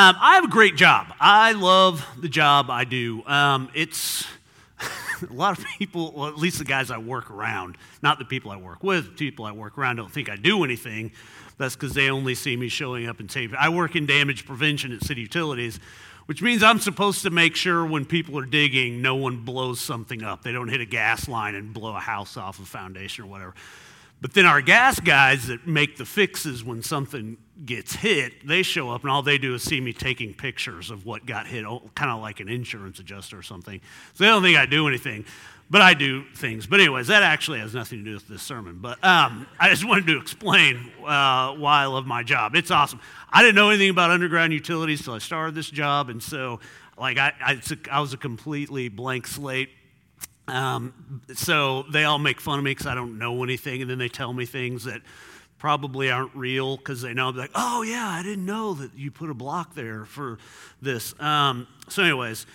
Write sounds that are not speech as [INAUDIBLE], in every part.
Um, I have a great job. I love the job I do. Um, it's [LAUGHS] a lot of people, well, at least the guys I work around, not the people I work with, people I work around don't think I do anything. That's because they only see me showing up and saving. I work in damage prevention at City Utilities, which means I'm supposed to make sure when people are digging, no one blows something up. They don't hit a gas line and blow a house off a foundation or whatever. But then our gas guys that make the fixes when something gets hit, they show up and all they do is see me taking pictures of what got hit, oh, kind of like an insurance adjuster or something. So they don't think I do anything, but I do things. But, anyways, that actually has nothing to do with this sermon. But um, I just wanted to explain uh, why I love my job. It's awesome. I didn't know anything about underground utilities until I started this job, and so like I was a completely blank slate um, so they all make fun of me because I don't know anything, and then they tell me things that probably aren't real because they know I'm like, oh yeah, I didn't know that you put a block there for this. Um, so, anyways,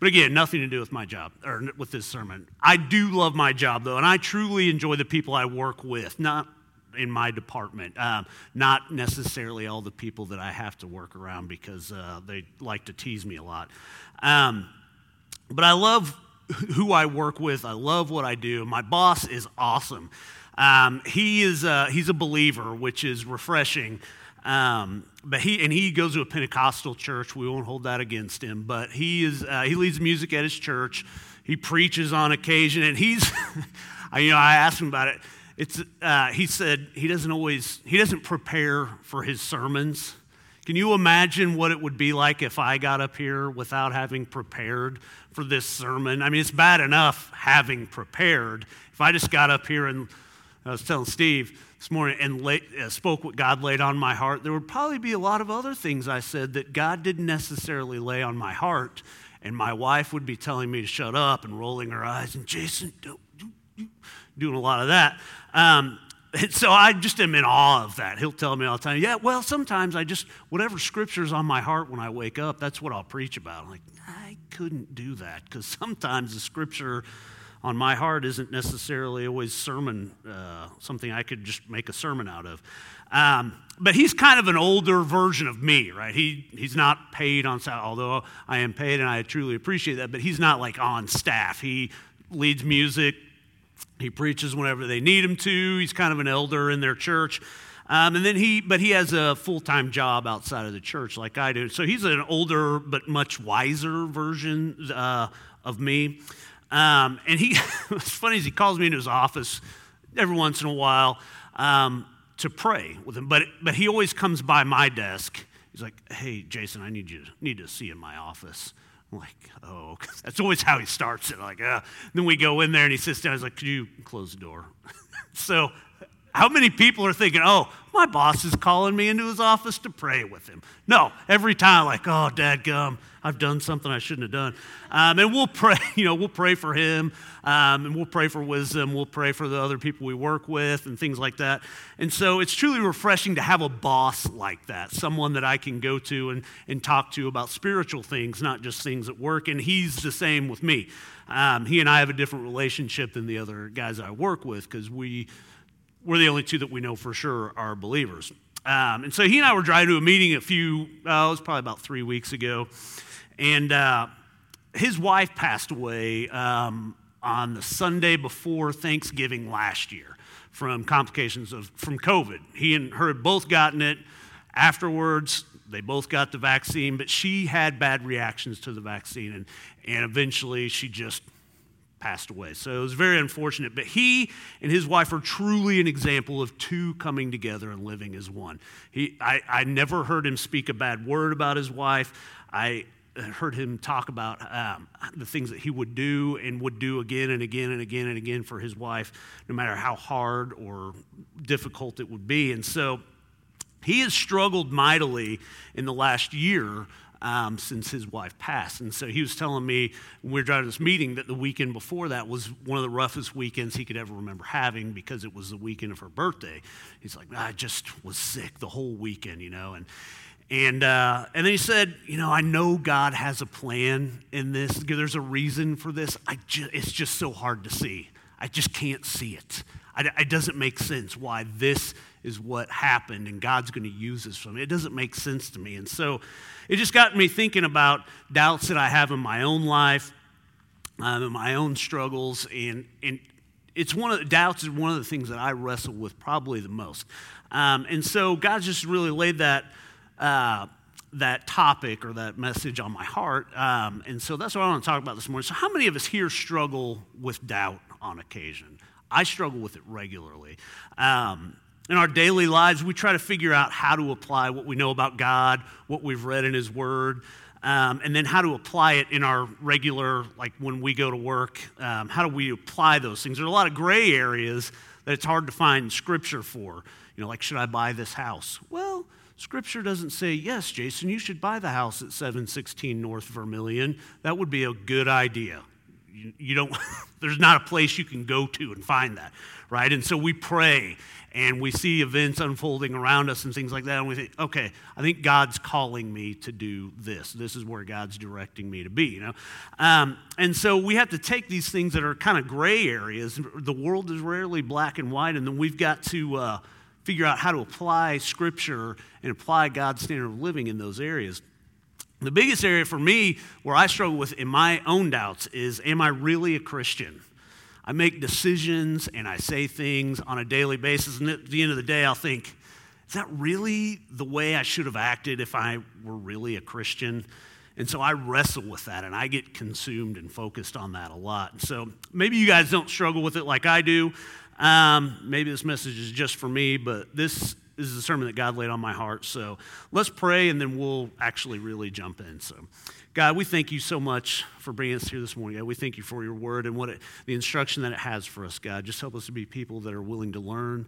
but again, nothing to do with my job or with this sermon. I do love my job though, and I truly enjoy the people I work with. Not in my department, um, not necessarily all the people that I have to work around because uh, they like to tease me a lot. Um, but I love who I work with. I love what I do. My boss is awesome. Um, he is uh, he's a believer, which is refreshing. Um, but he and he goes to a Pentecostal church. We won't hold that against him. But he is uh, he leads music at his church. He preaches on occasion, and he's [LAUGHS] you know I asked him about it. It's uh, he said he doesn't always he doesn't prepare for his sermons. Can you imagine what it would be like if I got up here without having prepared for this sermon? I mean, it's bad enough having prepared. If I just got up here and I was telling Steve this morning and lay, uh, spoke what God laid on my heart, there would probably be a lot of other things I said that God didn't necessarily lay on my heart. And my wife would be telling me to shut up and rolling her eyes, and Jason, don't, doing a lot of that. Um, so I just am in awe of that. He'll tell me all the time, yeah, well, sometimes I just, whatever scripture's on my heart when I wake up, that's what I'll preach about. I'm like, I couldn't do that because sometimes the scripture on my heart isn't necessarily always sermon, uh, something I could just make a sermon out of. Um, but he's kind of an older version of me, right? He, he's not paid on staff, although I am paid and I truly appreciate that, but he's not like on staff. He leads music, he preaches whenever they need him to. He's kind of an elder in their church. Um, and then he, but he has a full time job outside of the church like I do. So he's an older but much wiser version uh, of me. Um, and he, [LAUGHS] what's funny is he calls me into his office every once in a while um, to pray with him. But, but he always comes by my desk. He's like, hey, Jason, I need you need to see in my office. Like, oh, that's always how he starts it. Like, uh. then we go in there and he sits down. He's like, could you close the door? [LAUGHS] so, how many people are thinking, oh, my boss is calling me into his office to pray with him? No, every time, like, oh, dad gum, I've done something I shouldn't have done. Um, and we'll [LAUGHS] pray, you know, we'll pray for him, um, and we'll pray for wisdom. We'll pray for the other people we work with and things like that. And so it's truly refreshing to have a boss like that, someone that I can go to and, and talk to about spiritual things, not just things at work. And he's the same with me. Um, he and I have a different relationship than the other guys I work with because we, we're the only two that we know for sure are believers. Um, and so he and I were driving to a meeting a few, uh, it was probably about three weeks ago. And uh, his wife passed away um, on the Sunday before Thanksgiving last year from complications of from COVID. He and her had both gotten it. Afterwards, they both got the vaccine, but she had bad reactions to the vaccine, and, and eventually she just passed away. So it was very unfortunate. But he and his wife are truly an example of two coming together and living as one. He, I, I never heard him speak a bad word about his wife. I, heard him talk about um, the things that he would do and would do again and again and again and again for his wife, no matter how hard or difficult it would be. And so he has struggled mightily in the last year um, since his wife passed. And so he was telling me when we were driving this meeting that the weekend before that was one of the roughest weekends he could ever remember having because it was the weekend of her birthday. He's like, I just was sick the whole weekend, you know. And and, uh, and then he said, You know, I know God has a plan in this. There's a reason for this. I ju- it's just so hard to see. I just can't see it. I, it doesn't make sense why this is what happened, and God's going to use this for me. It doesn't make sense to me. And so it just got me thinking about doubts that I have in my own life, um, in my own struggles, and, and it's one of the doubts is one of the things that I wrestle with probably the most. Um, and so God's just really laid that. Uh, that topic or that message on my heart. Um, and so that's what I want to talk about this morning. So, how many of us here struggle with doubt on occasion? I struggle with it regularly. Um, in our daily lives, we try to figure out how to apply what we know about God, what we've read in His Word, um, and then how to apply it in our regular, like when we go to work. Um, how do we apply those things? There are a lot of gray areas that it's hard to find scripture for. You know, like, should I buy this house? Well, Scripture doesn't say, yes, Jason, you should buy the house at 716 North Vermilion. That would be a good idea. You, you don't, [LAUGHS] there's not a place you can go to and find that, right? And so we pray and we see events unfolding around us and things like that, and we think, okay, I think God's calling me to do this. This is where God's directing me to be, you know? Um, and so we have to take these things that are kind of gray areas. The world is rarely black and white, and then we've got to. Uh, figure out how to apply Scripture and apply God's standard of living in those areas. The biggest area for me where I struggle with in my own doubts is Am I really a Christian? I make decisions and I say things on a daily basis, and at the end of the day, I'll think, Is that really the way I should have acted if I were really a Christian? And so I wrestle with that and I get consumed and focused on that a lot. And so maybe you guys don't struggle with it like I do. Um, maybe this message is just for me, but this is a sermon that God laid on my heart. So let's pray and then we'll actually really jump in. So, God, we thank you so much for bringing us here this morning. God, we thank you for your word and what it, the instruction that it has for us, God. Just help us to be people that are willing to learn,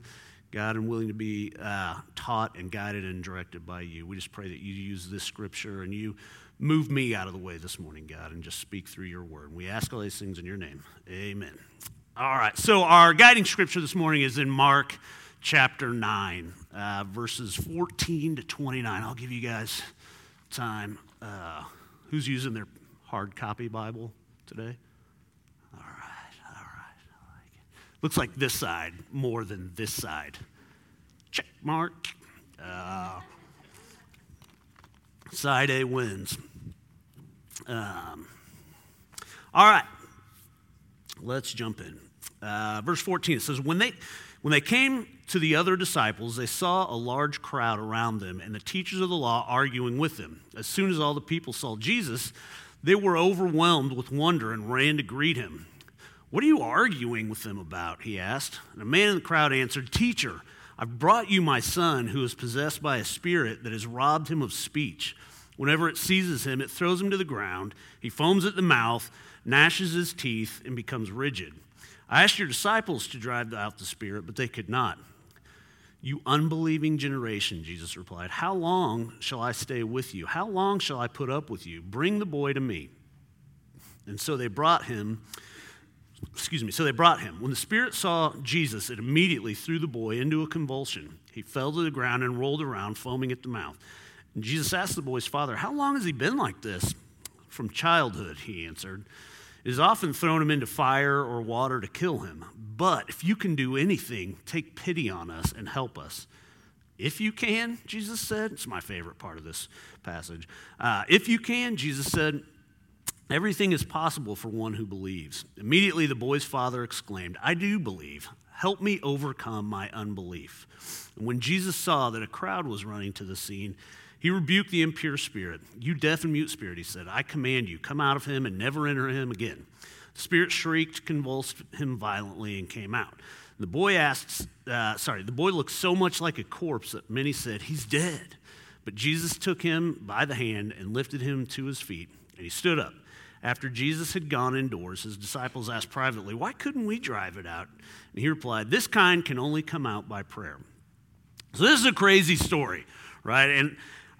God, and willing to be uh, taught and guided and directed by you. We just pray that you use this scripture and you move me out of the way this morning, God, and just speak through your word. We ask all these things in your name. Amen. All right, so our guiding scripture this morning is in Mark chapter 9, uh, verses 14 to 29. I'll give you guys time. Uh, who's using their hard copy Bible today? All right, all right. I like it. Looks like this side more than this side. Check mark. Uh, side A wins. Um, all right, let's jump in. Uh, verse 14, it says, when they, when they came to the other disciples, they saw a large crowd around them and the teachers of the law arguing with them. As soon as all the people saw Jesus, they were overwhelmed with wonder and ran to greet him. What are you arguing with them about? He asked. And a man in the crowd answered, Teacher, I've brought you my son who is possessed by a spirit that has robbed him of speech. Whenever it seizes him, it throws him to the ground. He foams at the mouth, gnashes his teeth, and becomes rigid. I asked your disciples to drive out the spirit, but they could not. You unbelieving generation, Jesus replied, How long shall I stay with you? How long shall I put up with you? Bring the boy to me. And so they brought him, excuse me, so they brought him. When the spirit saw Jesus, it immediately threw the boy into a convulsion. He fell to the ground and rolled around, foaming at the mouth. And Jesus asked the boy's father, How long has he been like this? From childhood, he answered. Has often thrown him into fire or water to kill him. But if you can do anything, take pity on us and help us. If you can, Jesus said, it's my favorite part of this passage. Uh, if you can, Jesus said, everything is possible for one who believes. Immediately the boy's father exclaimed, I do believe. Help me overcome my unbelief. And when Jesus saw that a crowd was running to the scene, he rebuked the impure spirit. You deaf and mute spirit, he said, I command you, come out of him and never enter him again. The spirit shrieked, convulsed him violently, and came out. The boy asked, uh, sorry, the boy looked so much like a corpse that many said, He's dead. But Jesus took him by the hand and lifted him to his feet, and he stood up. After Jesus had gone indoors, his disciples asked privately, Why couldn't we drive it out? And he replied, This kind can only come out by prayer. So this is a crazy story, right? And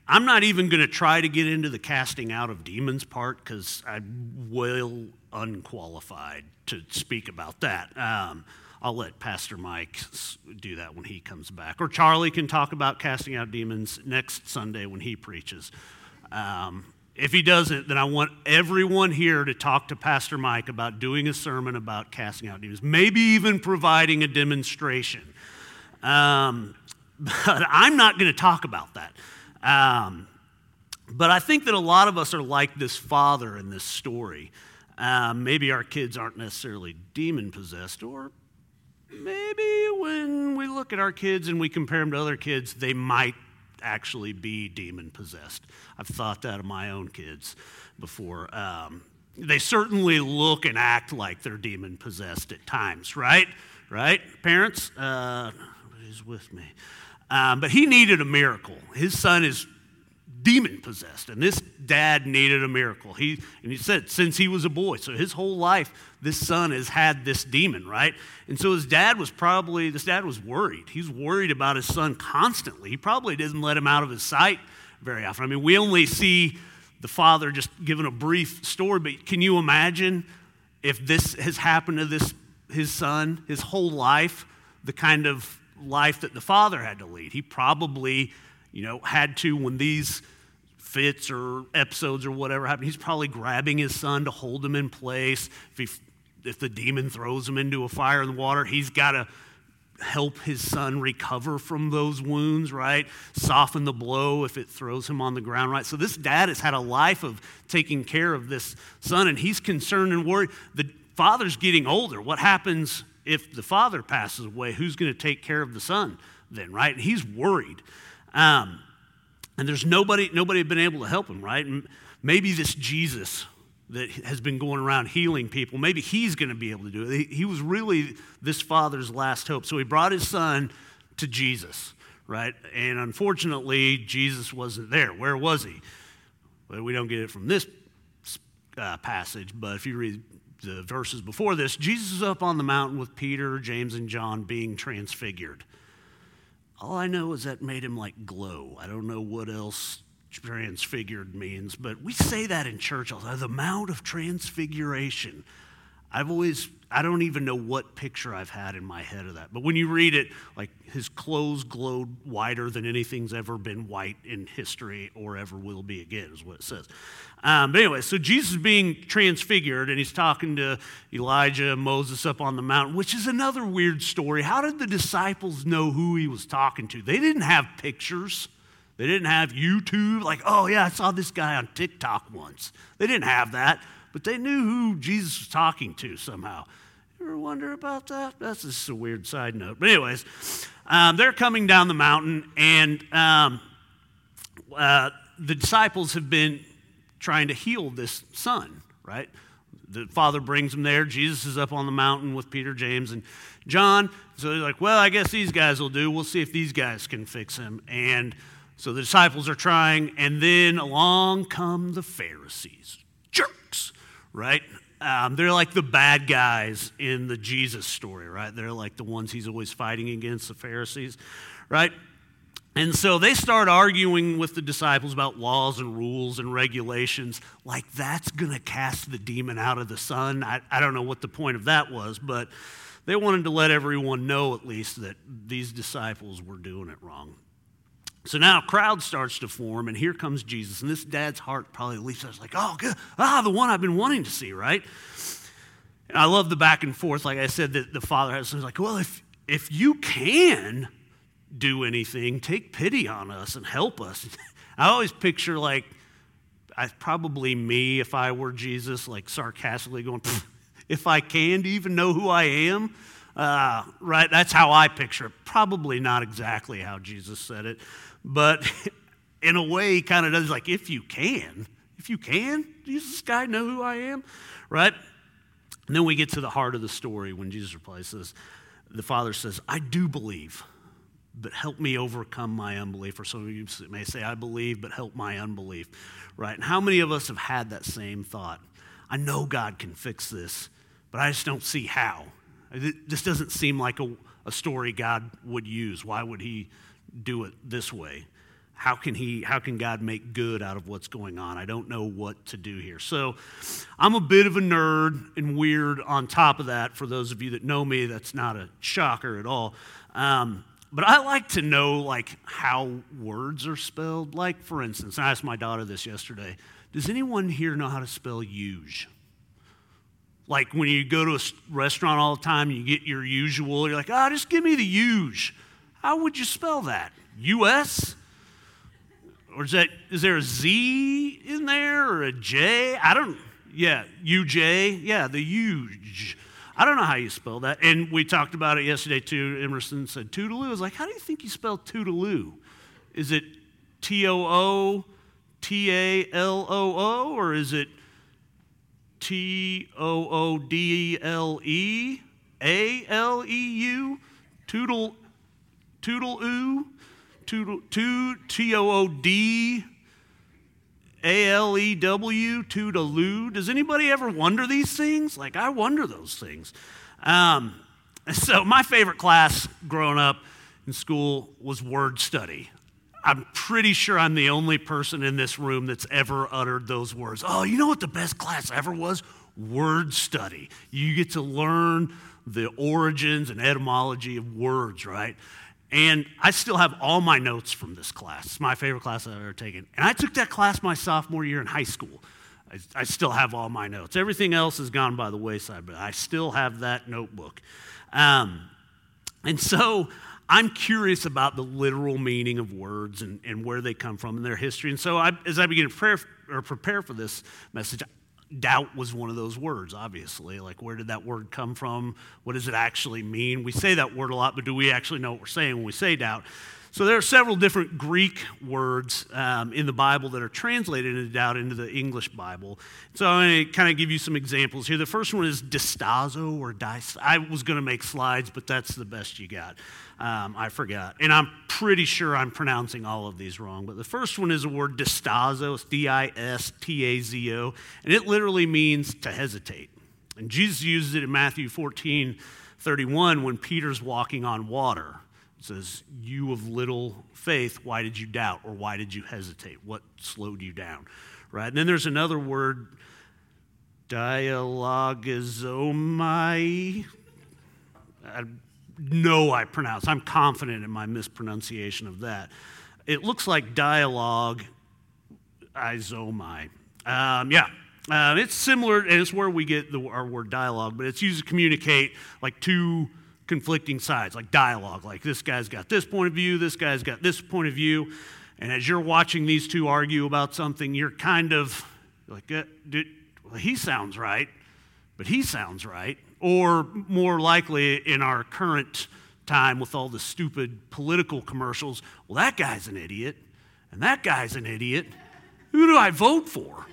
I'm not even going to try to get into the casting out of demons part because I'm well unqualified to speak about that. Um, I'll let Pastor Mike do that when he comes back. Or Charlie can talk about casting out demons next Sunday when he preaches. Um, if he doesn't, then I want everyone here to talk to Pastor Mike about doing a sermon about casting out demons, maybe even providing a demonstration. Um, [LAUGHS] but I'm not going to talk about that. Um, but I think that a lot of us are like this father in this story. Um, maybe our kids aren't necessarily demon possessed, or maybe when we look at our kids and we compare them to other kids, they might actually be demon possessed. I've thought that of my own kids before. Um, they certainly look and act like they're demon possessed at times, right? Right, parents? Uh, he's with me. Um, but he needed a miracle. His son is demon possessed, and this dad needed a miracle. He and he said since he was a boy, so his whole life this son has had this demon, right? And so his dad was probably this dad was worried. He's worried about his son constantly. He probably doesn't let him out of his sight very often. I mean, we only see the father just giving a brief story, but can you imagine if this has happened to this his son his whole life, the kind of life that the father had to lead? He probably, you know, had to when these fits or episodes or whatever happened. he's probably grabbing his son to hold him in place. If, he, if the demon throws him into a fire the water, he's got to help his son recover from those wounds, right? Soften the blow if it throws him on the ground, right? So this dad has had a life of taking care of this son, and he's concerned and worried. The father's getting older. What happens if the father passes away? Who's going to take care of the son then, right? And he's worried. Um, and there's nobody, nobody had been able to help him, right? And maybe this Jesus that has been going around healing people, maybe he's going to be able to do it. He was really this father's last hope. So he brought his son to Jesus, right? And unfortunately, Jesus wasn't there. Where was he? Well, we don't get it from this uh, passage, but if you read the verses before this, Jesus is up on the mountain with Peter, James, and John being transfigured. All I know is that made him like glow. I don't know what else transfigured means, but we say that in church all the the Mount of Transfiguration. I've always, I don't even know what picture I've had in my head of that. But when you read it, like his clothes glowed whiter than anything's ever been white in history or ever will be again, is what it says. Um, but anyway, so Jesus is being transfigured and he's talking to Elijah, and Moses up on the mountain, which is another weird story. How did the disciples know who he was talking to? They didn't have pictures. They didn't have YouTube, like, oh, yeah, I saw this guy on TikTok once. They didn't have that, but they knew who Jesus was talking to somehow. You ever wonder about that? That's just a weird side note. But, anyways, um, they're coming down the mountain, and um, uh, the disciples have been trying to heal this son, right? The father brings him there. Jesus is up on the mountain with Peter, James, and John. So they're like, well, I guess these guys will do. We'll see if these guys can fix him. And so the disciples are trying, and then along come the Pharisees. Jerks, right? Um, they're like the bad guys in the Jesus story, right? They're like the ones he's always fighting against, the Pharisees, right? And so they start arguing with the disciples about laws and rules and regulations, like that's going to cast the demon out of the son. I, I don't know what the point of that was, but they wanted to let everyone know at least that these disciples were doing it wrong. So now a crowd starts to form, and here comes Jesus. And this dad's heart probably leaps out, like, oh, good. ah, the one I've been wanting to see, right? And I love the back and forth, like I said, that the father has. He's like, well, if, if you can do anything, take pity on us and help us. [LAUGHS] I always picture, like, I, probably me if I were Jesus, like sarcastically going, if I can, do you even know who I am? Uh, right? That's how I picture it. Probably not exactly how Jesus said it, but [LAUGHS] in a way, kind of does like, if you can, if you can, does this guy know who I am? Right? And then we get to the heart of the story when Jesus replies, says, the father says, I do believe, but help me overcome my unbelief. Or some of you may say, I believe, but help my unbelief. Right? And how many of us have had that same thought? I know God can fix this, but I just don't see how. This doesn't seem like a, a story God would use. Why would He do it this way? How can he how can God make good out of what's going on? I don't know what to do here. So I'm a bit of a nerd and weird on top of that. For those of you that know me, that's not a shocker at all. Um, but I like to know like how words are spelled. Like for instance, I asked my daughter this yesterday. Does anyone here know how to spell huge? Like when you go to a restaurant all the time, and you get your usual, you're like, oh, just give me the huge. How would you spell that? U.S.? Or is, that, is there a Z in there or a J? I don't, yeah, UJ. Yeah, the U. I don't know how you spell that. And we talked about it yesterday too. Emerson said Toodaloo. I was like, how do you think you spell Toodaloo? Is it T O O T A L O O or is it T O O D L E A L E U? Toodle, Toodle oo? Toodle, T O O D A L E W, Toodaloo. Does anybody ever wonder these things? Like, I wonder those things. Um, [LAUGHS] so, my favorite class growing up in school was word study. I'm pretty sure I'm the only person in this room that's ever uttered those words. Oh, you know what the best class ever was? Word study. You get to learn the origins and etymology of words, right? And I still have all my notes from this class. It's my favorite class I've ever taken. And I took that class my sophomore year in high school. I, I, still have all my notes. Everything else has gone by the wayside, but I still have that notebook. Um, and so I'm curious about the literal meaning of words and, and where they come from in their history. And so I, as I begin to pray, or prepare for this message, doubt was one of those words, obviously. Like, where did that word come from? What does it actually mean? We say that word a lot, but do we actually know what we're saying when we say doubt? So there are several different Greek words um, in the Bible that are translated into doubt into the English Bible. So I'm going to kind of give you some examples here. The first one is distazo or dice. I was going to make slides, but that's the best you got. Um, I forgot. And I'm pretty sure I'm pronouncing all of these wrong. But the first one is a word distazo, it's D I S T A Z O, and it literally means to hesitate. And Jesus uses it in Matthew 14 31 when Peter's walking on water. It says, You of little faith, why did you doubt or why did you hesitate? What slowed you down? Right? And then there's another word, dialogizomai. Know I pronounce. I'm confident in my mispronunciation of that. It looks like dialogue, izomai. Um, yeah, uh, it's similar, and it's where we get the, our word dialogue, but it's used to communicate like two conflicting sides, like dialogue. Like this guy's got this point of view, this guy's got this point of view. And as you're watching these two argue about something, you're kind of like, uh, dude, well, he sounds right, but he sounds right. Or more likely in our current time with all the stupid political commercials, well, that guy's an idiot, and that guy's an idiot. Who do I vote for?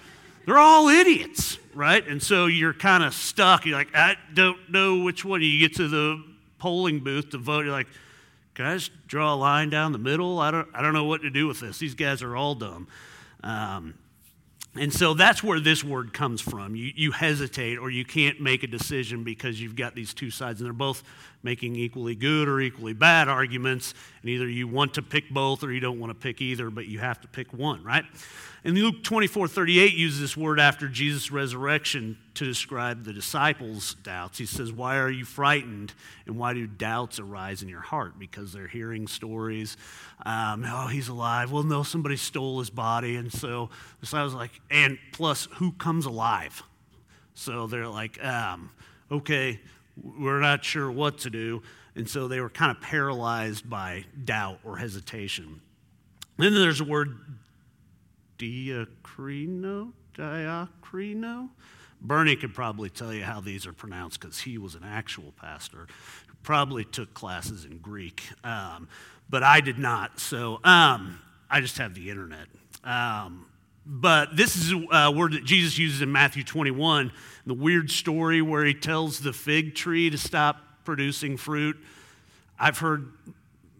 They're all idiots, right? And so you're kind of stuck. You're like, I don't know which one. You get to the polling booth to vote. You're like, can I just draw a line down the middle? I don't, I don't know what to do with this. These guys are all dumb. Um, and so that's where this word comes from. You, you hesitate or you can't make a decision because you've got these two sides, and they're both making equally good or equally bad arguments. And either you want to pick both or you don't want to pick either, but you have to pick one, right? And Luke 24 38 uses this word after Jesus' resurrection to describe the disciples' doubts. He says, Why are you frightened? And why do doubts arise in your heart? Because they're hearing stories. Um, oh, he's alive. Well, no, somebody stole his body. And so the disciples like, and plus, who comes alive? So they're like, um, okay, we're not sure what to do. And so they were kind of paralyzed by doubt or hesitation. Then there's a word diacrino, diacrino. Bernie could probably tell you how these are pronounced because he was an actual pastor who probably took classes in Greek, um, but I did not. So um, I just have the internet. Um, but this is a word that Jesus uses in Matthew 21, the weird story where he tells the fig tree to stop producing fruit. I've heard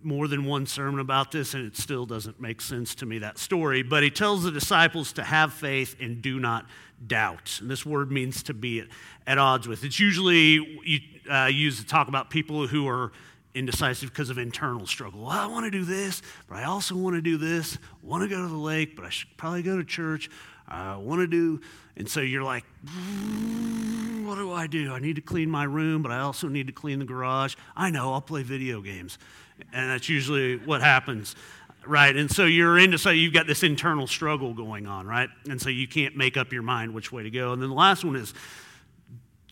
more than one sermon about this, and it still doesn't make sense to me, that story. But he tells the disciples to have faith and do not doubt. And this word means to be at, odds with. It's usually uh, used to talk about people who are indecisive because of internal struggle. Well, I want to do this, but I also want to do this. Want to go to the lake, but I should probably go to church. I want to do, and so you're like, what do I do? I need to clean my room, but I also need to clean the garage. I know, I'll play video games. And that's usually what happens, right? And so you're into, so you've got this internal struggle going on, right? And so you can't make up your mind which way to go. And then the last one is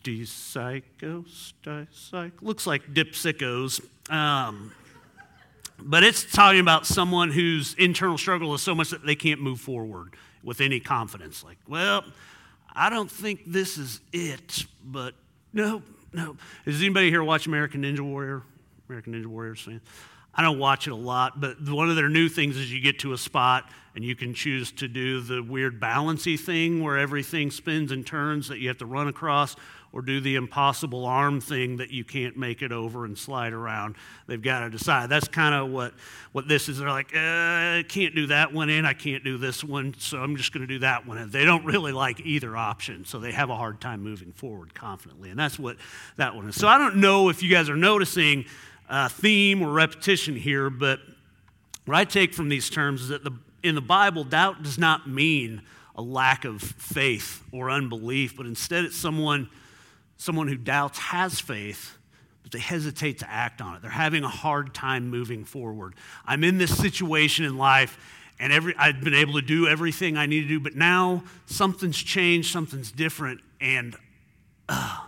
Dipsychos, looks like dipsicos. Um, but it's talking about someone whose internal struggle is so much that they can't move forward with any confidence. Like, well, I don't think this is it, but no, no. Is anybody here watch American Ninja Warrior? American Ninja Warriors fan? I don't watch it a lot, but one of their new things is you get to a spot and you can choose to do the weird balancy thing where everything spins and turns that you have to run across, or do the impossible arm thing that you can't make it over and slide around. They've got to decide. That's kind of what, what this is. They're like, uh, I can't do that one in, I can't do this one, so I'm just going to do that one. And they don't really like either option, so they have a hard time moving forward confidently. And that's what that one is. So I don't know if you guys are noticing uh, theme or repetition here, but what I take from these terms is that the, in the Bible, doubt does not mean a lack of faith or unbelief, but instead it's someone, someone who doubts has faith, but they hesitate to act on it. They're having a hard time moving forward. I'm in this situation in life, and every, I've been able to do everything I need to do, but now something's changed, something's different, and uh,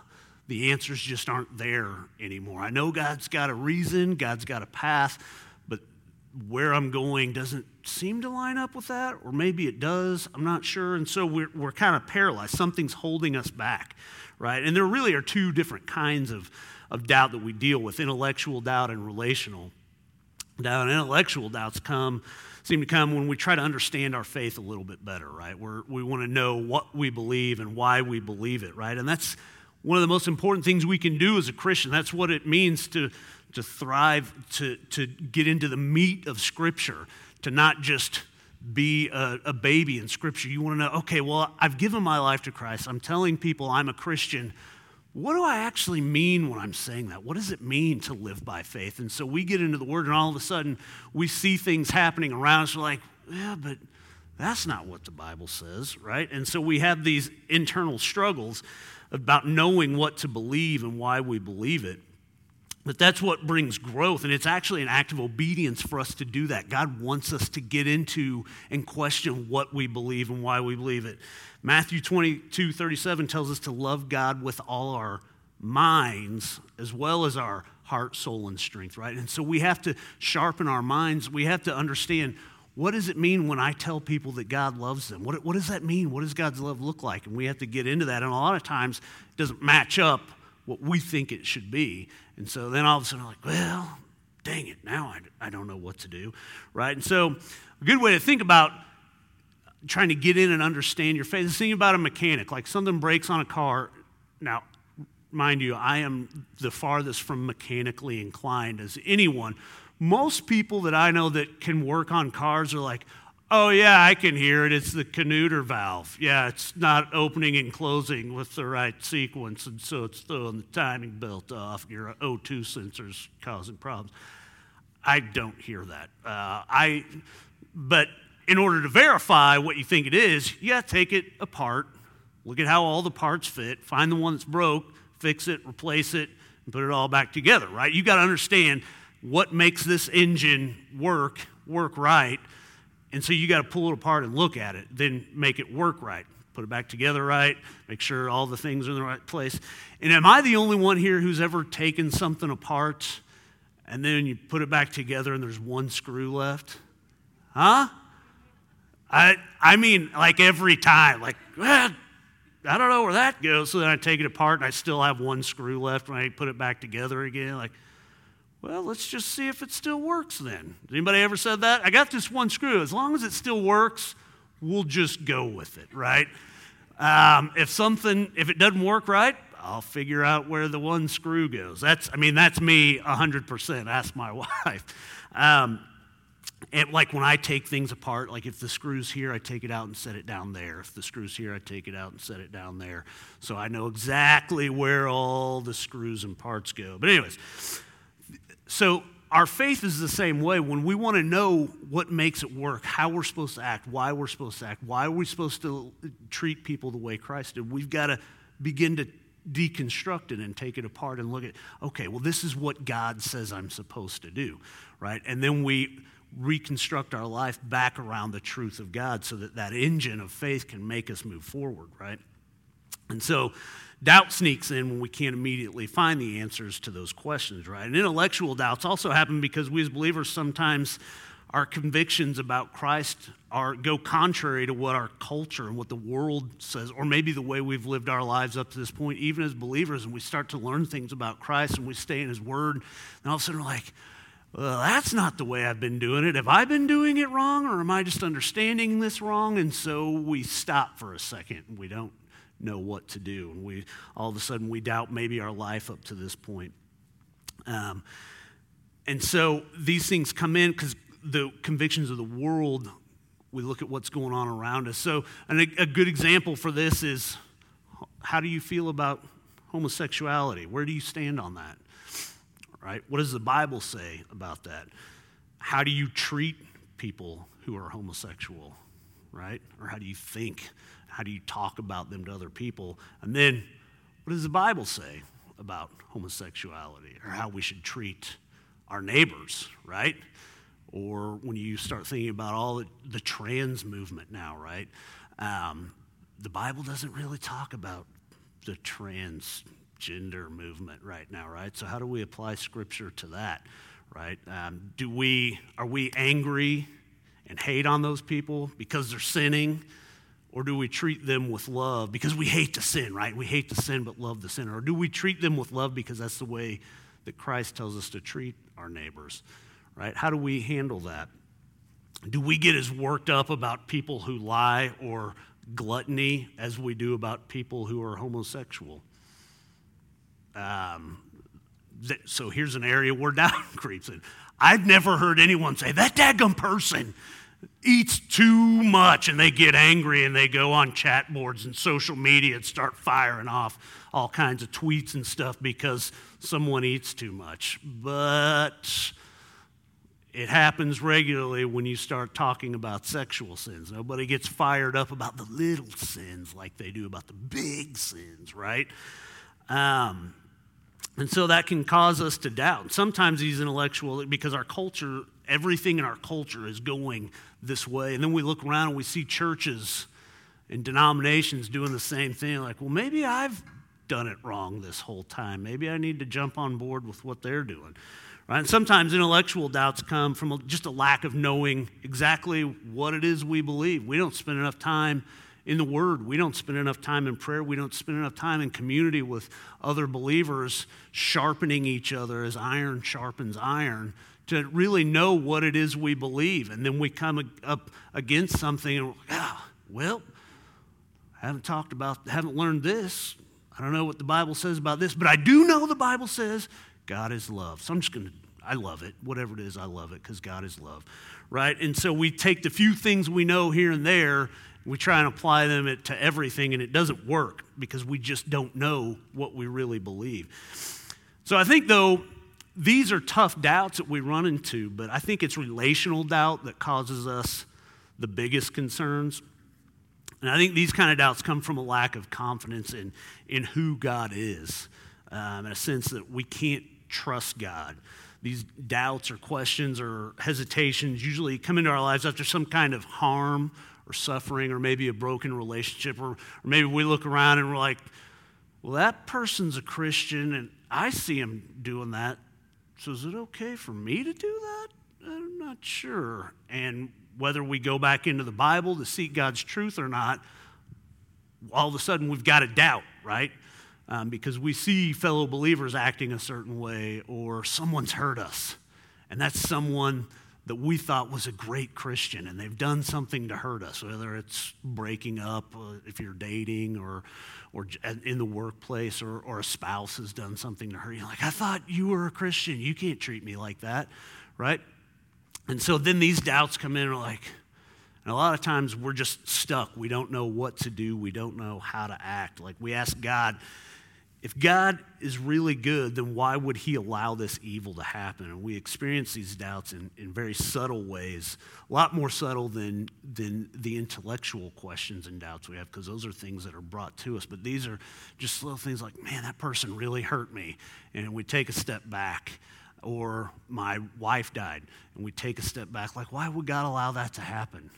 the answers just aren't there anymore. I know God's got a reason, God's got a path, but where I'm going doesn't seem to line up with that, or maybe it does. I'm not sure. And so we're, we're kind of paralyzed. Something's holding us back, right? And there really are two different kinds of, of doubt that we deal with intellectual doubt and relational doubt. Intellectual doubts come seem to come when we try to understand our faith a little bit better, right? We're, we want to know what we believe and why we believe it, right? And that's one of the most important things we can do as a Christian. That's what it means to, to thrive, to, to get into the meat of Scripture, to not just be a, a baby in Scripture. You want to know, okay, well, I've given my life to Christ. I'm telling people I'm a Christian. What do I actually mean when I'm saying that? What does it mean to live by faith? And so we get into the Word, and all of a sudden we see things happening around us. We're like, yeah, but that's not what the Bible says, right? And so we have these internal struggles about knowing what to believe and why we believe it. But that's what brings growth, and it's actually an act of obedience for us to do that. God wants us to get into and question what we believe and why we believe it. Matthew 22 37 tells us to love God with all our minds as well as our heart, soul, and strength, right? And so we have to sharpen our minds. We have to understand what does it mean when I tell people that God loves them? What, what does that mean? What does God's love look like? And we have to get into that. And a lot of times it doesn't match up what we think it should be. And so then all of a sudden, I'm like, well, dang it, now I, I don't know what to do, right? And so a good way to think about trying to get in and understand your faith is thinking about a mechanic. Like something breaks on a car. Now, mind you, I am the farthest from mechanically inclined as anyone most people that I know that can work on cars are like, oh, yeah, I can hear it. It's the Canuter valve. Yeah, it's not opening and closing with the right sequence, and so it's throwing the timing belt off. Your O2 sensor's causing problems. I don't hear that. Uh, I, but in order to verify what you think it is, to take it apart, look at how all the parts fit, find the one that's broke, fix it, replace it, and put it all back together, right? You got to understand what makes this engine work, work right. And so you got to pull it apart and look at it, then make it work right. Put it back together right, make sure all the things are in the right place. And am I the only one here who's ever taken something apart and then you put it back together and there's one screw left? Huh? I, I mean, like every time, like, I don't know where that goes. So then I take it apart and I still have one screw left when I put it back together again. Like, well, let's just see if it still works then. Anybody ever said that? I got this one screw. As long as it still works, we'll just go with it, right? Um, if something, if it doesn't work right, I'll figure out where the one screw goes. That's, I mean, that's me 100%. Ask my [LAUGHS] wife. Um, and like when I take things apart, like if the screw's here, I take it out and set it down there. If the screw's here, I take it out and set it down there. So I know exactly where all the screws and parts go. But, anyways, so, our faith is the same way. When we want to know what makes it work, how we're supposed to act, why we're supposed to act, why are we supposed to treat people the way Christ did, we've got to begin to deconstruct it and take it apart and look at, okay, well, this is what God says I'm supposed to do, right? And then we reconstruct our life back around the truth of God so that that engine of faith can make us move forward, right? And so doubt sneaks in when we can't immediately find the answers to those questions, right? And intellectual doubts also happen because we as believers sometimes our convictions about Christ are go contrary to what our culture and what the world says, or maybe the way we've lived our lives up to this point, even as believers, and we start to learn things about Christ and we stay in His Word, and all of a sudden we're like, well, that's not the way I've been doing it. Have I been doing it wrong, or am I just understanding this wrong? And so we stop for a second and we don't know what to do. And we all of a sudden we doubt maybe our life up to this point. Um, and so these things come in because the convictions of the world, we look at what's going on around us. So, a, a good example for this is how do you feel about homosexuality? Where do you stand on that? Right? What does the Bible say about that? How do you treat people who are homosexual? Right? Or how do you think? How do you talk about them to other people? And then, what does the Bible say about homosexuality or how we should treat our neighbors, right? or when you start thinking about all the, the trans movement now, right? Um, the Bible doesn't really talk about the transgender movement right now, right? So how do we apply Scripture to that, right? Um, do we are we angry and hate on those people because they're sinning? Or do we treat them with love because we hate to sin, right? We hate to sin but love the sinner. Or do we treat them with love because that's the way that Christ tells us to treat our neighbors? right? How do we handle that? Do we get as worked up about people who lie or gluttony as we do about people who are homosexual? Um, th- so here's an area where [LAUGHS] doubt creeps in. I've never heard anyone say, that daggum person eats too much, and they get angry and they go on chat boards and social media and start firing off all kinds of tweets and stuff because someone eats too much. But it happens regularly when you start talking about sexual sins. Nobody gets fired up about the little sins like they do about the big sins, right? Um, and so that can cause us to doubt. Sometimes these intellectual, because our culture, everything in our culture is going this way. And then we look around and we see churches and denominations doing the same thing. Like, well, maybe I've done it wrong this whole time. Maybe I need to jump on board with what they're doing. Right? And sometimes intellectual doubts come from just a lack of knowing exactly what it is we believe. We don't spend enough time in the Word. We don't spend enough time in prayer. We don't spend enough time in community with other believers, sharpening each other as iron sharpens iron to really know what it is we believe. And then we come up against something and, ah, well, I haven't talked about, haven't learned this. I don't know what the Bible says about this, but I do know the Bible says God is love. So I'm just going to, I love it. Whatever it is, I love it because God is love, right? And so we take the few things we know here and there, we try and apply them to everything, and it doesn't work because we just don't know what we really believe. So I think, though, these are tough doubts that we run into, but I think it's relational doubt that causes us the biggest concerns. And I think these kind of doubts come from a lack of confidence in, in who God is, um, in a sense that we can't trust God. These doubts or questions or hesitations usually come into our lives after some kind of harm or suffering or maybe a broken relationship, or, or maybe we look around and we're like, well, that person's a Christian and I see him doing that. So is it okay for me to do that? I'm not sure. And whether we go back into the Bible to seek God's truth or not, all of a sudden we've got a doubt, right? um, because we see fellow believers acting a certain way or someone's hurt us. And that's someone that we thought was a great Christian and they've done something to hurt us, whether it's breaking up uh, if you're dating or, or in the workplace or, or a spouse has done something to hurt you. Like, I thought you were a Christian. You can't treat me like that, right? And so then these doubts come in and like, and a lot of times we're just stuck. We don't know what to do. We don't know how to act. Like we ask God, if God is really good, then why would he allow this evil to happen? And we experience these doubts in, in very subtle ways, a lot more subtle than, than the intellectual questions and doubts we have, because those are things that are brought to us. But these are just little things like, man, that person really hurt me. And we take a step back. Or my wife died, and we take a step back, like, why would God allow that to happen?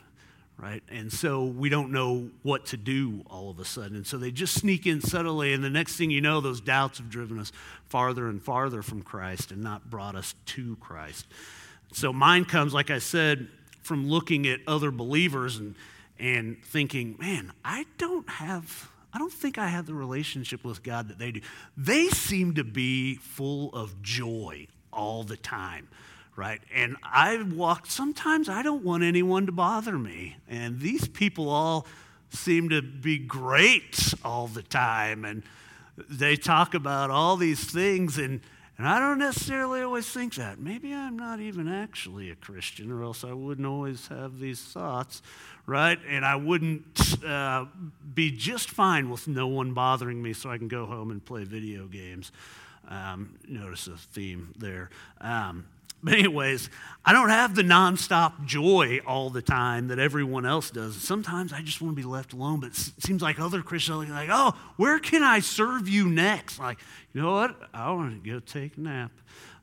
Right? And so we don't know what to do all of a sudden. And so they just sneak in subtly, and the next thing you know, those doubts have driven us farther and farther from Christ and not brought us to Christ. So mine comes, like I said, from looking at other believers and, and thinking, man, I don't have. I don't think I have the relationship with God that they do. They seem to be full of joy all the time right? And I walk, sometimes I don't want anyone to bother me. And these people all seem to be great all the time. And they talk about all these things. And, and I don't necessarily always think that. Maybe I'm not even actually a Christian, or else I wouldn't always have these thoughts, right? And I wouldn't uh, be just fine with no one bothering me so I can go home and play video games. Um, notice a theme there. Um, but, anyways, I don't have the nonstop joy all the time that everyone else does. Sometimes I just want to be left alone, but it seems like other Christians are like, oh, where can I serve you next? Like, you know what? I want to go take a nap.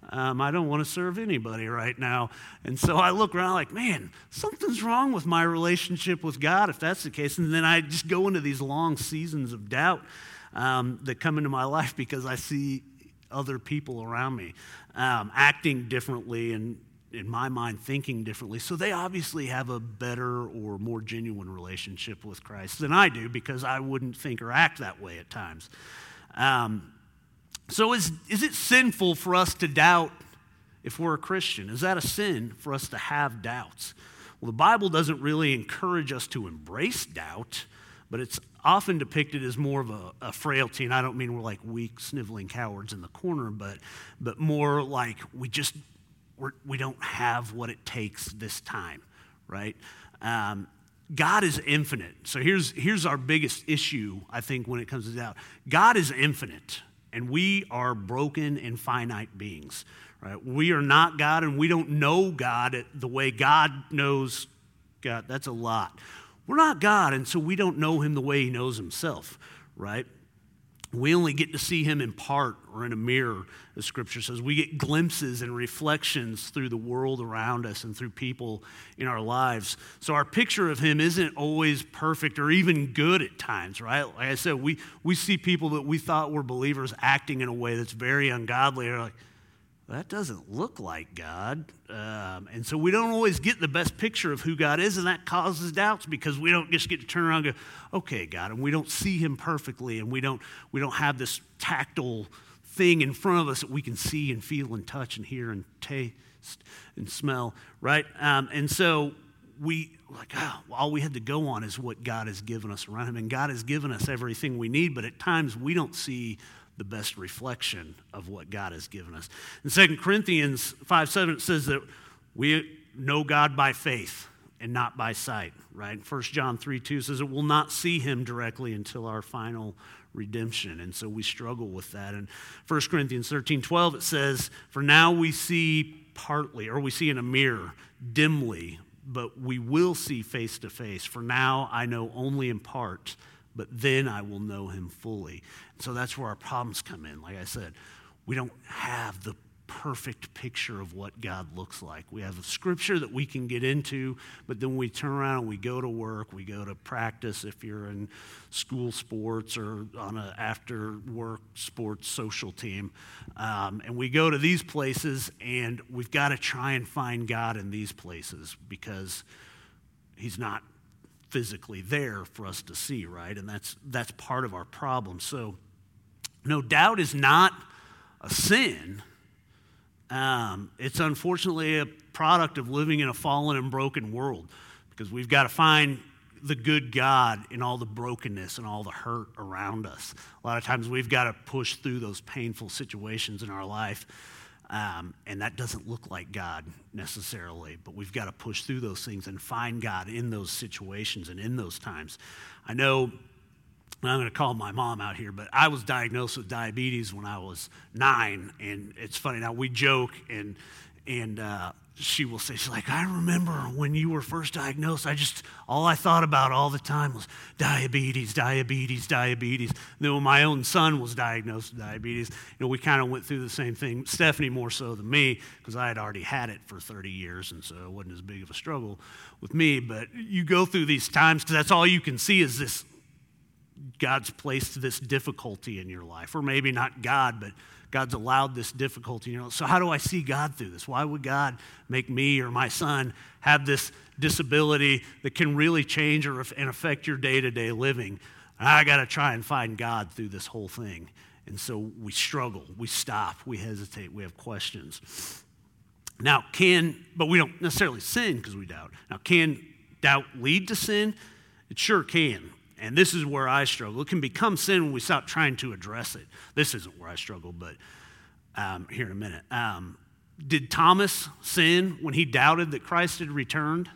Um, I don't want to serve anybody right now. And so I look around like, man, something's wrong with my relationship with God if that's the case. And then I just go into these long seasons of doubt um, that come into my life because I see other people around me um, acting differently and in my mind thinking differently. So they obviously have a better or more genuine relationship with christ than i do because i wouldn't think or act that way at times. Um, so is, is it sinful for us to doubt if we're a christian? Is that a sin for us to have doubts? Well the bible doesn't really encourage us to embrace doubt but it's often depicted as more of a, a, frailty. And I don't mean we're like weak, sniveling cowards in the corner, but, but more like we just we're, we do not have what it takes this time, right? Um, God is infinite. So here's, here's our biggest issue, I think, when it comes to doubt. God is infinite, and we are broken and finite beings. Right? We are not God, and we don't know God the way God knows God. That's a lot. We're not God, and so we don't know him the way he knows himself, right? We only get to see him in part or in a mirror, as scripture says. We get glimpses and reflections through the world around us and through people in our lives. So our picture of him isn't always perfect or even good at times, right? Like I said, we, we see people that we thought were believers acting in a way that's very ungodly. Or like, that doesn't look like God. Um, and so we don't always get the best picture of who God is, and that causes doubts because we don't just get to turn around and go, okay, God, and we don't see him perfectly, and we don't, we don't have this tactile thing in front of us that we can see and feel and touch and hear and taste and smell, right? Um, and so we, like, oh, all we had to go on is what God has given us around him. And God has given us everything we need, but at times we don't see the best reflection of what God has given us. In 2 Corinthians 5 7, it says that we know God by faith and not by sight, right? 1 John 3 2 says it will not see him directly until our final redemption. And so we struggle with that. And 1 Corinthians 13 12, it says, For now we see partly, or we see in a mirror dimly, but we will see face to face. For now I know only in part but then I will know him fully. So that's where our problems come in. Like I said, we don't have the perfect picture of what God looks like. We have a scripture that we can get into, but then we turn around and we go to work, we go to practice if you're in school sports or on an after work sports social team. Um, and we go to these places and we've got to try and find God in these places because He's not physically there for us to see, right? And that's, that's part of our problem. So, no, doubt is not a sin. Um, it's unfortunately a product of living in a fallen and broken world because we've got to find the good God in all the brokenness and all the hurt around us. A lot of times we've got to push through those painful situations in our life um, and that doesn't look like God necessarily, but we've got to push through those things and find God in those situations and in those times. I know I'm going to call my mom out here, but I was diagnosed with diabetes when I was nine, and it's funny now we joke and and uh, she will say, she's like, I remember when you were first diagnosed, I just, all I thought about all the time was diabetes, diabetes, diabetes. And then when my own son was diagnosed with diabetes, you know, we kind of went through the same thing. Stephanie more so than me, because I had already had it for 30 years, and so it wasn't as big of a struggle with me. But you go through these times, because that's all you can see is this God's placed this difficulty in your life. Or maybe not God, but God's allowed this difficulty. You know, so how do I see God through this? Why would God make me or my son have this disability that can really change or, and affect your day to day living? I got to try and find God through this whole thing. And so we struggle, we stop, we hesitate, we have questions. Now, can, but we don't necessarily sin because we doubt. Now, can doubt lead to sin? It sure can. And this is where I struggle. It can become sin when we stop trying to address it. This isn't where I struggle, but um, here in a minute. Um, did Thomas sin when he doubted that Christ had returned?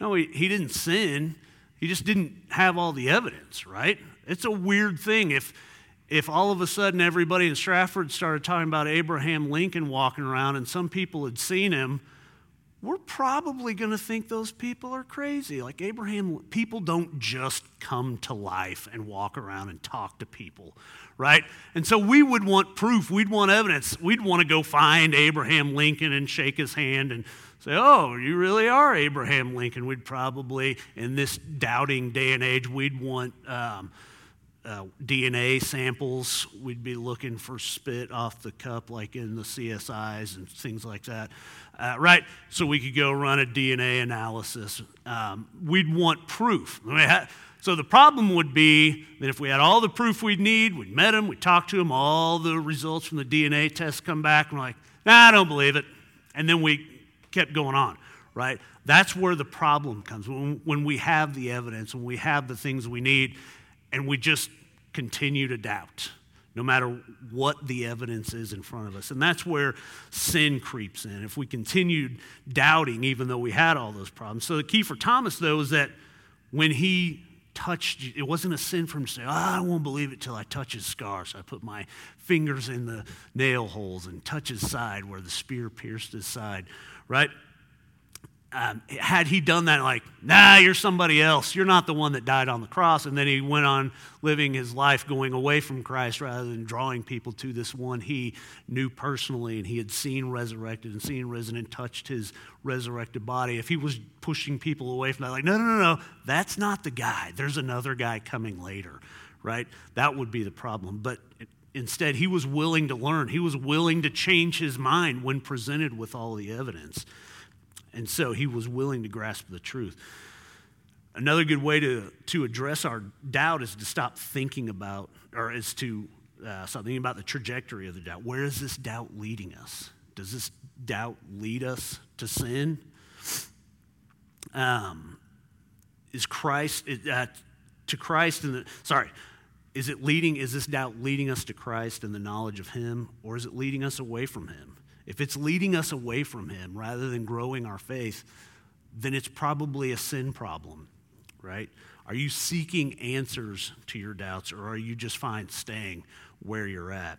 No, he, he didn't sin. He just didn't have all the evidence, right? It's a weird thing if, if all of a sudden everybody in Stratford started talking about Abraham Lincoln walking around and some people had seen him we're probably going to think those people are crazy. Like Abraham, people don't just come to life and walk around and talk to people, right? And so we would want proof. We'd want evidence. We'd want to go find Abraham Lincoln and shake his hand and say, oh, you really are Abraham Lincoln. We'd probably, in this doubting day and age, we'd want. Um, uh, DNA samples. We'd be looking for spit off the cup, like in the CSIs and things like that, uh, right? So we could go run a DNA analysis. Um, we'd want proof. So the problem would be that if we had all the proof we'd need, we'd met him, we talked to him, all the results from the DNA test come back, and we're like, nah, I don't believe it. And then we kept going on, right? That's where the problem comes. When, when we have the evidence, when we have the things we need, and we just continue to doubt no matter what the evidence is in front of us. And that's where sin creeps in. If we continued doubting, even though we had all those problems. So the key for Thomas, though, is that when he touched, it wasn't a sin for him to say, oh, I won't believe it till I touch his scar. So I put my fingers in the nail holes and touch his side where the spear pierced his side, right? Um, had he done that, like, nah, you're somebody else. You're not the one that died on the cross. And then he went on living his life going away from Christ rather than drawing people to this one he knew personally and he had seen resurrected and seen risen and touched his resurrected body. If he was pushing people away from that, like, no, no, no, no, that's not the guy. There's another guy coming later, right? That would be the problem. But instead, he was willing to learn, he was willing to change his mind when presented with all the evidence. And so he was willing to grasp the truth. Another good way to, to address our doubt is to stop thinking about, or is to uh, stop thinking about the trajectory of the doubt. Where is this doubt leading us? Does this doubt lead us to sin? Um, is Christ, uh, to Christ and the, sorry, is it leading, is this doubt leading us to Christ and the knowledge of Him, or is it leading us away from Him? If it's leading us away from Him rather than growing our faith, then it's probably a sin problem, right? Are you seeking answers to your doubts or are you just fine staying where you're at?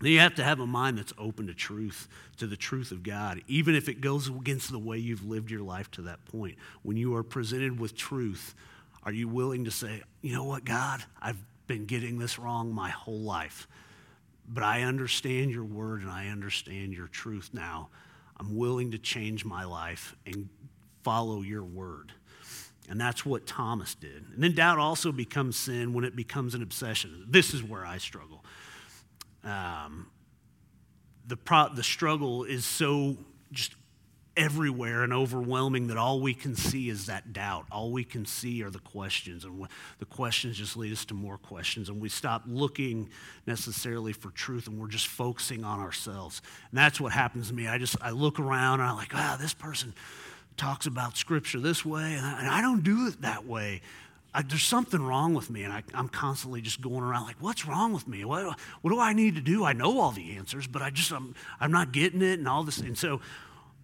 Then you have to have a mind that's open to truth, to the truth of God, even if it goes against the way you've lived your life to that point. When you are presented with truth, are you willing to say, you know what, God, I've been getting this wrong my whole life. But I understand your word and I understand your truth now. I'm willing to change my life and follow your word. And that's what Thomas did. And then doubt also becomes sin when it becomes an obsession. This is where I struggle. Um, the, pro- the struggle is so just everywhere and overwhelming that all we can see is that doubt. All we can see are the questions, and the questions just lead us to more questions, and we stop looking necessarily for truth, and we're just focusing on ourselves. And that's what happens to me. I just I look around and I'm like, wow, this person talks about Scripture this way, and I, and I don't do it that way. I, there's something wrong with me, and I, am constantly just going around like, what's wrong with me? What, what do I need to do? I know all the answers, but I just I'm, I'm not getting it, and all this. And so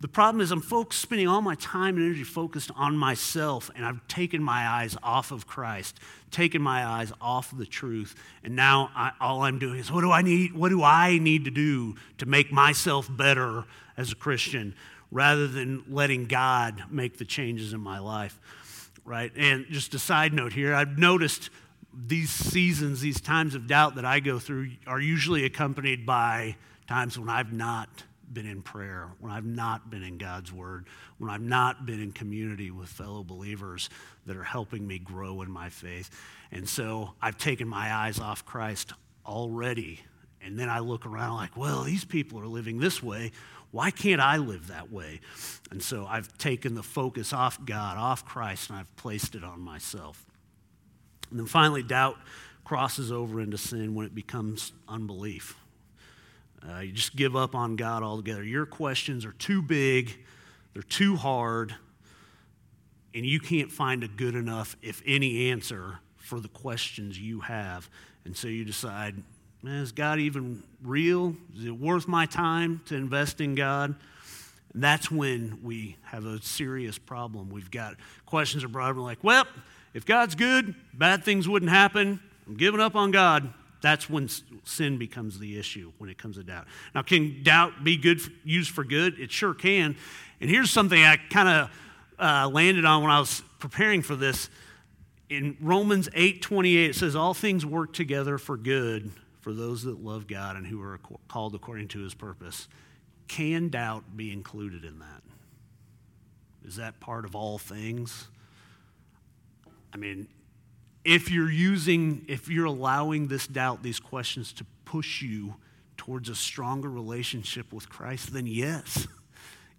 the problem is, I'm focused, spending all my time and energy focused on myself, and I've taken my eyes off of Christ, taken my eyes off of the truth, and now I, all I'm doing is, what do I need? What do I need to do to make myself better as a Christian, rather than letting God make the changes in my life, right? And just a side note here, I've noticed these seasons, these times of doubt that I go through are usually accompanied by times when I've not been in prayer, when I've not been in God's Word, when I've not been in community with fellow believers that are helping me grow in my faith. And so I've taken my eyes off Christ already. And then I look around like, well, these people are living this way. Why can't I live that way? And so I've taken the focus off God, off Christ, and I've placed it on myself. And then finally, doubt crosses over into sin when it becomes unbelief. Uh, you just give up on God altogether. Your questions are too big, they're too hard, and you can't find a good enough, if any, answer for the questions you have. And so you decide, is God even real? Is it worth my time to invest in God? And that's when we have a serious problem. We've got questions are brought up like, well, if God's good, bad things wouldn't happen. I'm giving up on God. That's when sin becomes the issue, when it comes to doubt. Now, can doubt be good used for good? It sure can. And here's something I kind of uh, landed on when I was preparing for this. In Romans 8 28, it says, All things work together for good for those that love God and who are called according to his purpose. Can doubt be included in that? Is that part of all things? I mean, if you're using, if you're allowing this doubt, these questions to push you towards a stronger relationship with Christ, then yes.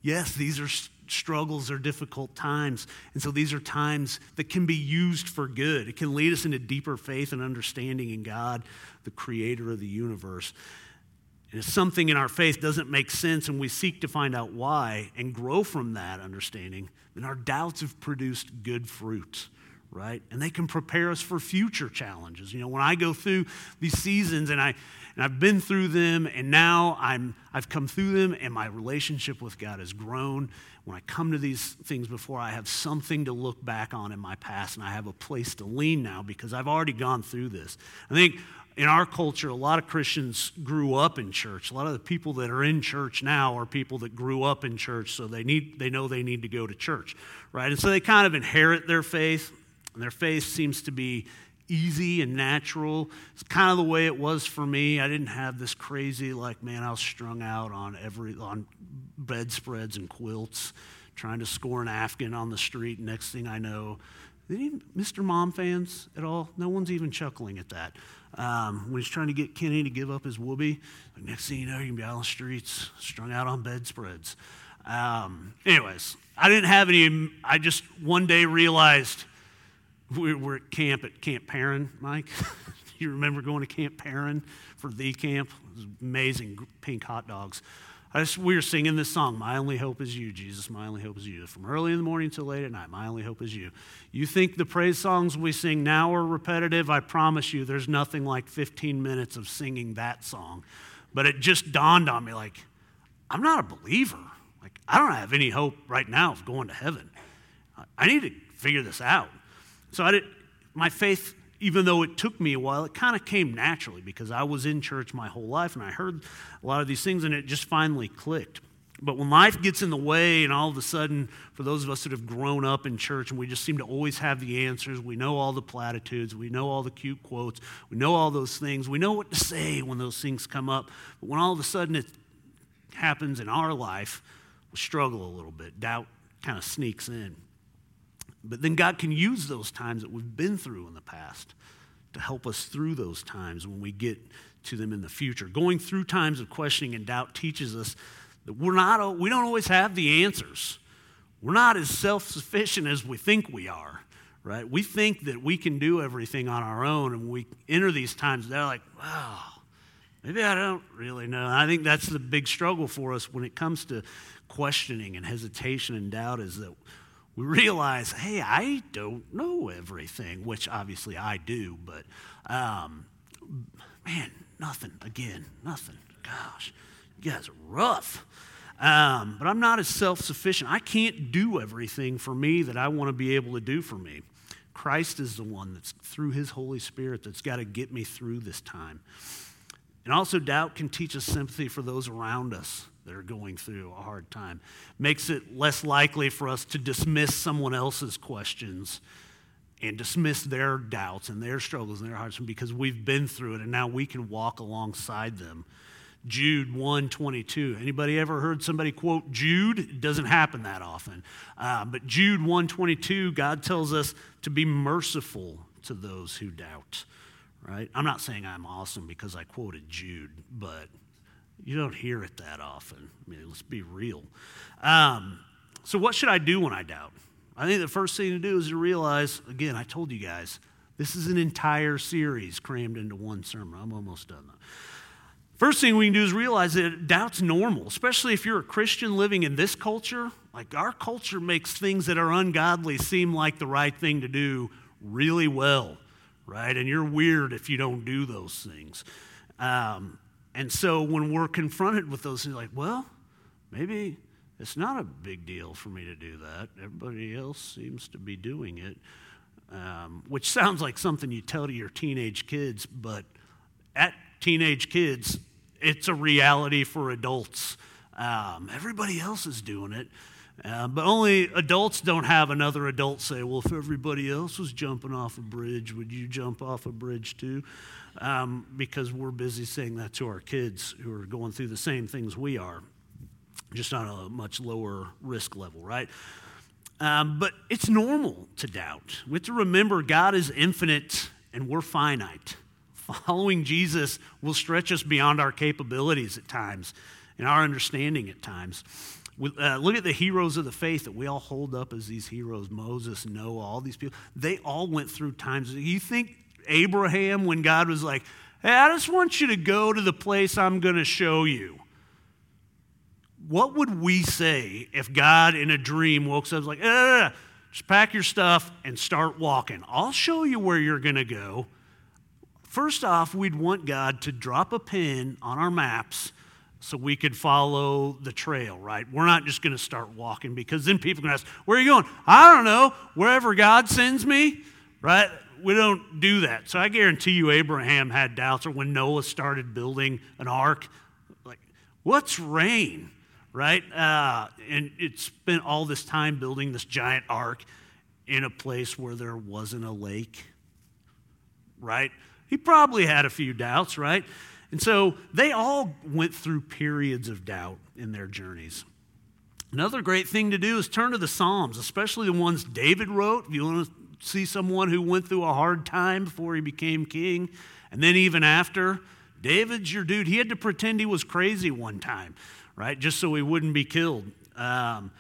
Yes, these are struggles or difficult times. And so these are times that can be used for good. It can lead us into deeper faith and understanding in God, the creator of the universe. And if something in our faith doesn't make sense and we seek to find out why and grow from that understanding, then our doubts have produced good fruits right? And they can prepare us for future challenges. You know, when I go through these seasons and I and I've been through them and now I'm I've come through them and my relationship with God has grown. When I come to these things before I have something to look back on in my past and I have a place to lean now because I've already gone through this. I think in our culture, a lot of Christians grew up in church. A lot of the people that are in church now are people that grew up in church, so they need they know they need to go to church, right? And so they kind of inherit their faith and their faith seems to be easy and natural. It's kind of the way it was for me. I didn't have this crazy, like, man, I was strung out on every on bedspreads and quilts, trying to score an Afghan on the street. Next thing I know, Mr. Mom fans at all? No one's even chuckling at that. Um, when he's trying to get Kenny to give up his woobie, next thing you know, you can be out on the streets, strung out on bedspreads. Um, anyways, I didn't have any. I just one day realized we were at camp at Camp Perrin, Mike. [LAUGHS] you remember going to Camp Perrin for the camp? It was amazing pink hot dogs. Just, we were singing this song, My Only Hope Is You, Jesus, My Only Hope Is You. From early in the morning till late at night, My Only Hope Is You. You think the praise songs we sing now are repetitive? I promise you, there's nothing like 15 minutes of singing that song. But it just dawned on me like, I'm not a believer. Like, I don't have any hope right now of going to heaven. I need to figure this out. So I did, my faith, even though it took me a while, it kind of came naturally because I was in church my whole life and I heard a lot of these things and it just finally clicked. But when life gets in the way, and all of a sudden, for those of us that have grown up in church and we just seem to always have the answers, we know all the platitudes, we know all the cute quotes, we know all those things, we know what to say when those things come up. But when all of a sudden it happens in our life, we struggle a little bit. Doubt kind of sneaks in. But then God can use those times that we've been through in the past to help us through those times when we get to them in the future. Going through times of questioning and doubt teaches us that we're not, we don't always have the answers. We're not as self sufficient as we think we are, right? We think that we can do everything on our own, and we enter these times, they're like, wow, maybe I don't really know. I think that's the big struggle for us when it comes to questioning and hesitation and doubt is that we realize, hey, I don't know everything, which obviously I do, but um, man, nothing again, nothing. Gosh, you guys are rough. Um, but I'm not as self sufficient. I can't do everything for me that I want to be able to do for me. Christ is the one that's through his Holy Spirit that's got to get me through this time. And also, doubt can teach us sympathy for those around us that are going through a hard time. Makes it less likely for us to dismiss someone else's questions and dismiss their doubts and their struggles and their hearts because we've been through it and now we can walk alongside them. Jude 122. Anybody ever heard somebody quote Jude? It doesn't happen that often. Uh, but Jude 122, God tells us to be merciful to those who doubt. Right? I'm not saying I'm awesome because I quoted Jude, but you don't hear it that often. I mean, let's be real. Um, so, what should I do when I doubt? I think the first thing to do is to realize again, I told you guys, this is an entire series crammed into one sermon. I'm almost done though. First thing we can do is realize that doubt's normal, especially if you're a Christian living in this culture. Like our culture makes things that are ungodly seem like the right thing to do really well, right? And you're weird if you don't do those things. Um, and so when we're confronted with those things, like, well, maybe it's not a big deal for me to do that. Everybody else seems to be doing it, um, which sounds like something you tell to your teenage kids, but at teenage kids, it's a reality for adults. Um, everybody else is doing it. Uh, but only adults don't have another adult say, Well, if everybody else was jumping off a bridge, would you jump off a bridge too? Um, because we're busy saying that to our kids who are going through the same things we are, just on a much lower risk level, right? Um, but it's normal to doubt. We have to remember God is infinite and we're finite. Following Jesus will stretch us beyond our capabilities at times and our understanding at times. Uh, look at the heroes of the faith that we all hold up as these heroes Moses, Noah, all these people. They all went through times. You think Abraham, when God was like, hey, I just want you to go to the place I'm going to show you. What would we say if God in a dream woke up and was like, eh, just pack your stuff and start walking? I'll show you where you're going to go. First off, we'd want God to drop a pin on our maps so we could follow the trail, right? We're not just going to start walking because then people can ask, Where are you going? I don't know. Wherever God sends me, right? We don't do that. So I guarantee you, Abraham had doubts, or when Noah started building an ark, like, what's rain, right? Uh, and it spent all this time building this giant ark in a place where there wasn't a lake, right? He probably had a few doubts, right? And so they all went through periods of doubt in their journeys. Another great thing to do is turn to the Psalms, especially the ones David wrote. If you want to see someone who went through a hard time before he became king, and then even after, David's your dude. He had to pretend he was crazy one time, right? Just so he wouldn't be killed. Um,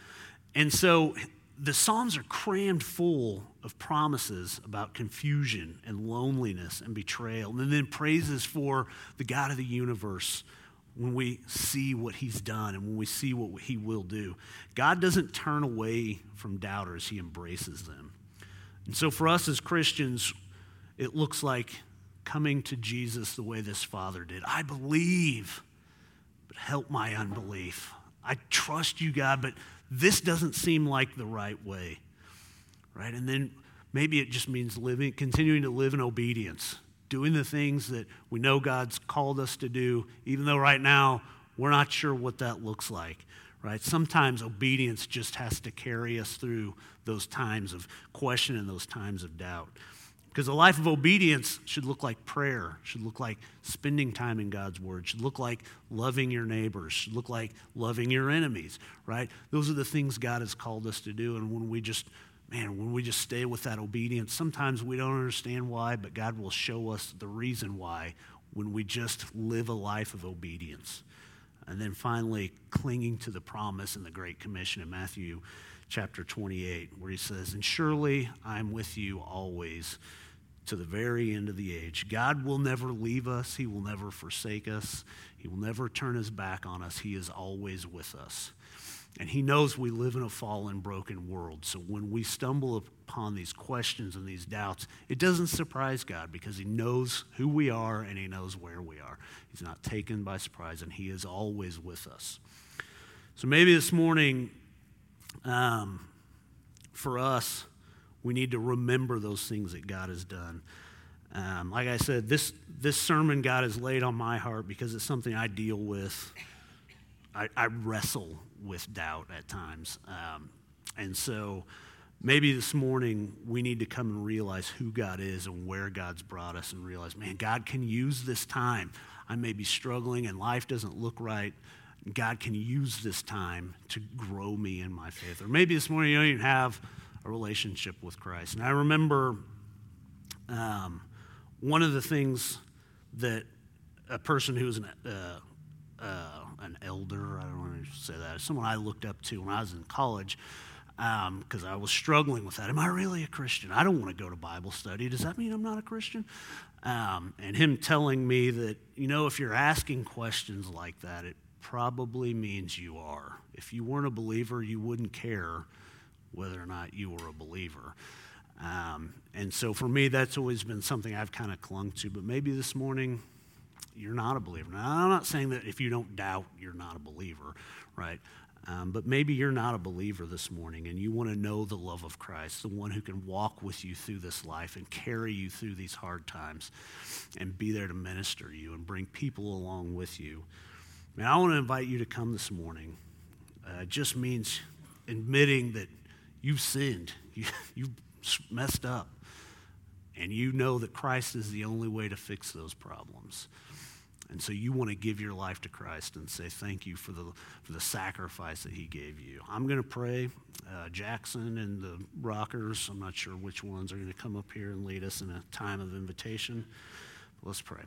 and so the Psalms are crammed full of promises about confusion and loneliness and betrayal, and then praises for the God of the universe when we see what he's done and when we see what he will do. God doesn't turn away from doubters, he embraces them. And so for us as Christians, it looks like coming to Jesus the way this father did. I believe, but help my unbelief. I trust you, God, but this doesn't seem like the right way. Right? And then maybe it just means living, continuing to live in obedience, doing the things that we know God's called us to do, even though right now we're not sure what that looks like. Right? Sometimes obedience just has to carry us through those times of question and those times of doubt. Because a life of obedience should look like prayer, should look like spending time in God's word, should look like loving your neighbors, should look like loving your enemies, right? Those are the things God has called us to do. And when we just, man, when we just stay with that obedience, sometimes we don't understand why, but God will show us the reason why when we just live a life of obedience. And then finally, clinging to the promise in the Great Commission in Matthew chapter 28, where he says, And surely I'm with you always to the very end of the age. God will never leave us, He will never forsake us, He will never turn His back on us. He is always with us. And He knows we live in a fallen, broken world. So when we stumble upon these questions and these doubts, it doesn't surprise God because He knows who we are and He knows where we are. He's not taken by surprise, and He is always with us. So maybe this morning, um, for us, we need to remember those things that God has done. Um, like I said, this, this sermon God has laid on my heart because it's something I deal with I, I wrestle with doubt at times. Um, and so maybe this morning we need to come and realize who God is and where God's brought us and realize, man, God can use this time. I may be struggling and life doesn't look right. God can use this time to grow me in my faith. Or maybe this morning you don't even have a relationship with Christ. And I remember um, one of the things that a person who was an, uh, uh, an elder, I don't want to say that, someone I looked up to when I was in college, because um, I was struggling with that. Am I really a Christian? I don't want to go to Bible study. Does that mean I'm not a Christian? Um, and him telling me that, you know, if you're asking questions like that, it probably means you are. If you weren't a believer, you wouldn't care whether or not you were a believer. Um, and so for me, that's always been something I've kind of clung to. But maybe this morning, you're not a believer. Now, I'm not saying that if you don't doubt, you're not a believer, right? Um, but maybe you're not a believer this morning and you want to know the love of Christ, the one who can walk with you through this life and carry you through these hard times and be there to minister you and bring people along with you. And I want to invite you to come this morning. Uh, it just means admitting that you've sinned, [LAUGHS] you, you've messed up, and you know that Christ is the only way to fix those problems. And so you want to give your life to Christ and say thank you for the, for the sacrifice that he gave you. I'm going to pray. Uh, Jackson and the rockers, I'm not sure which ones, are going to come up here and lead us in a time of invitation. Let's pray.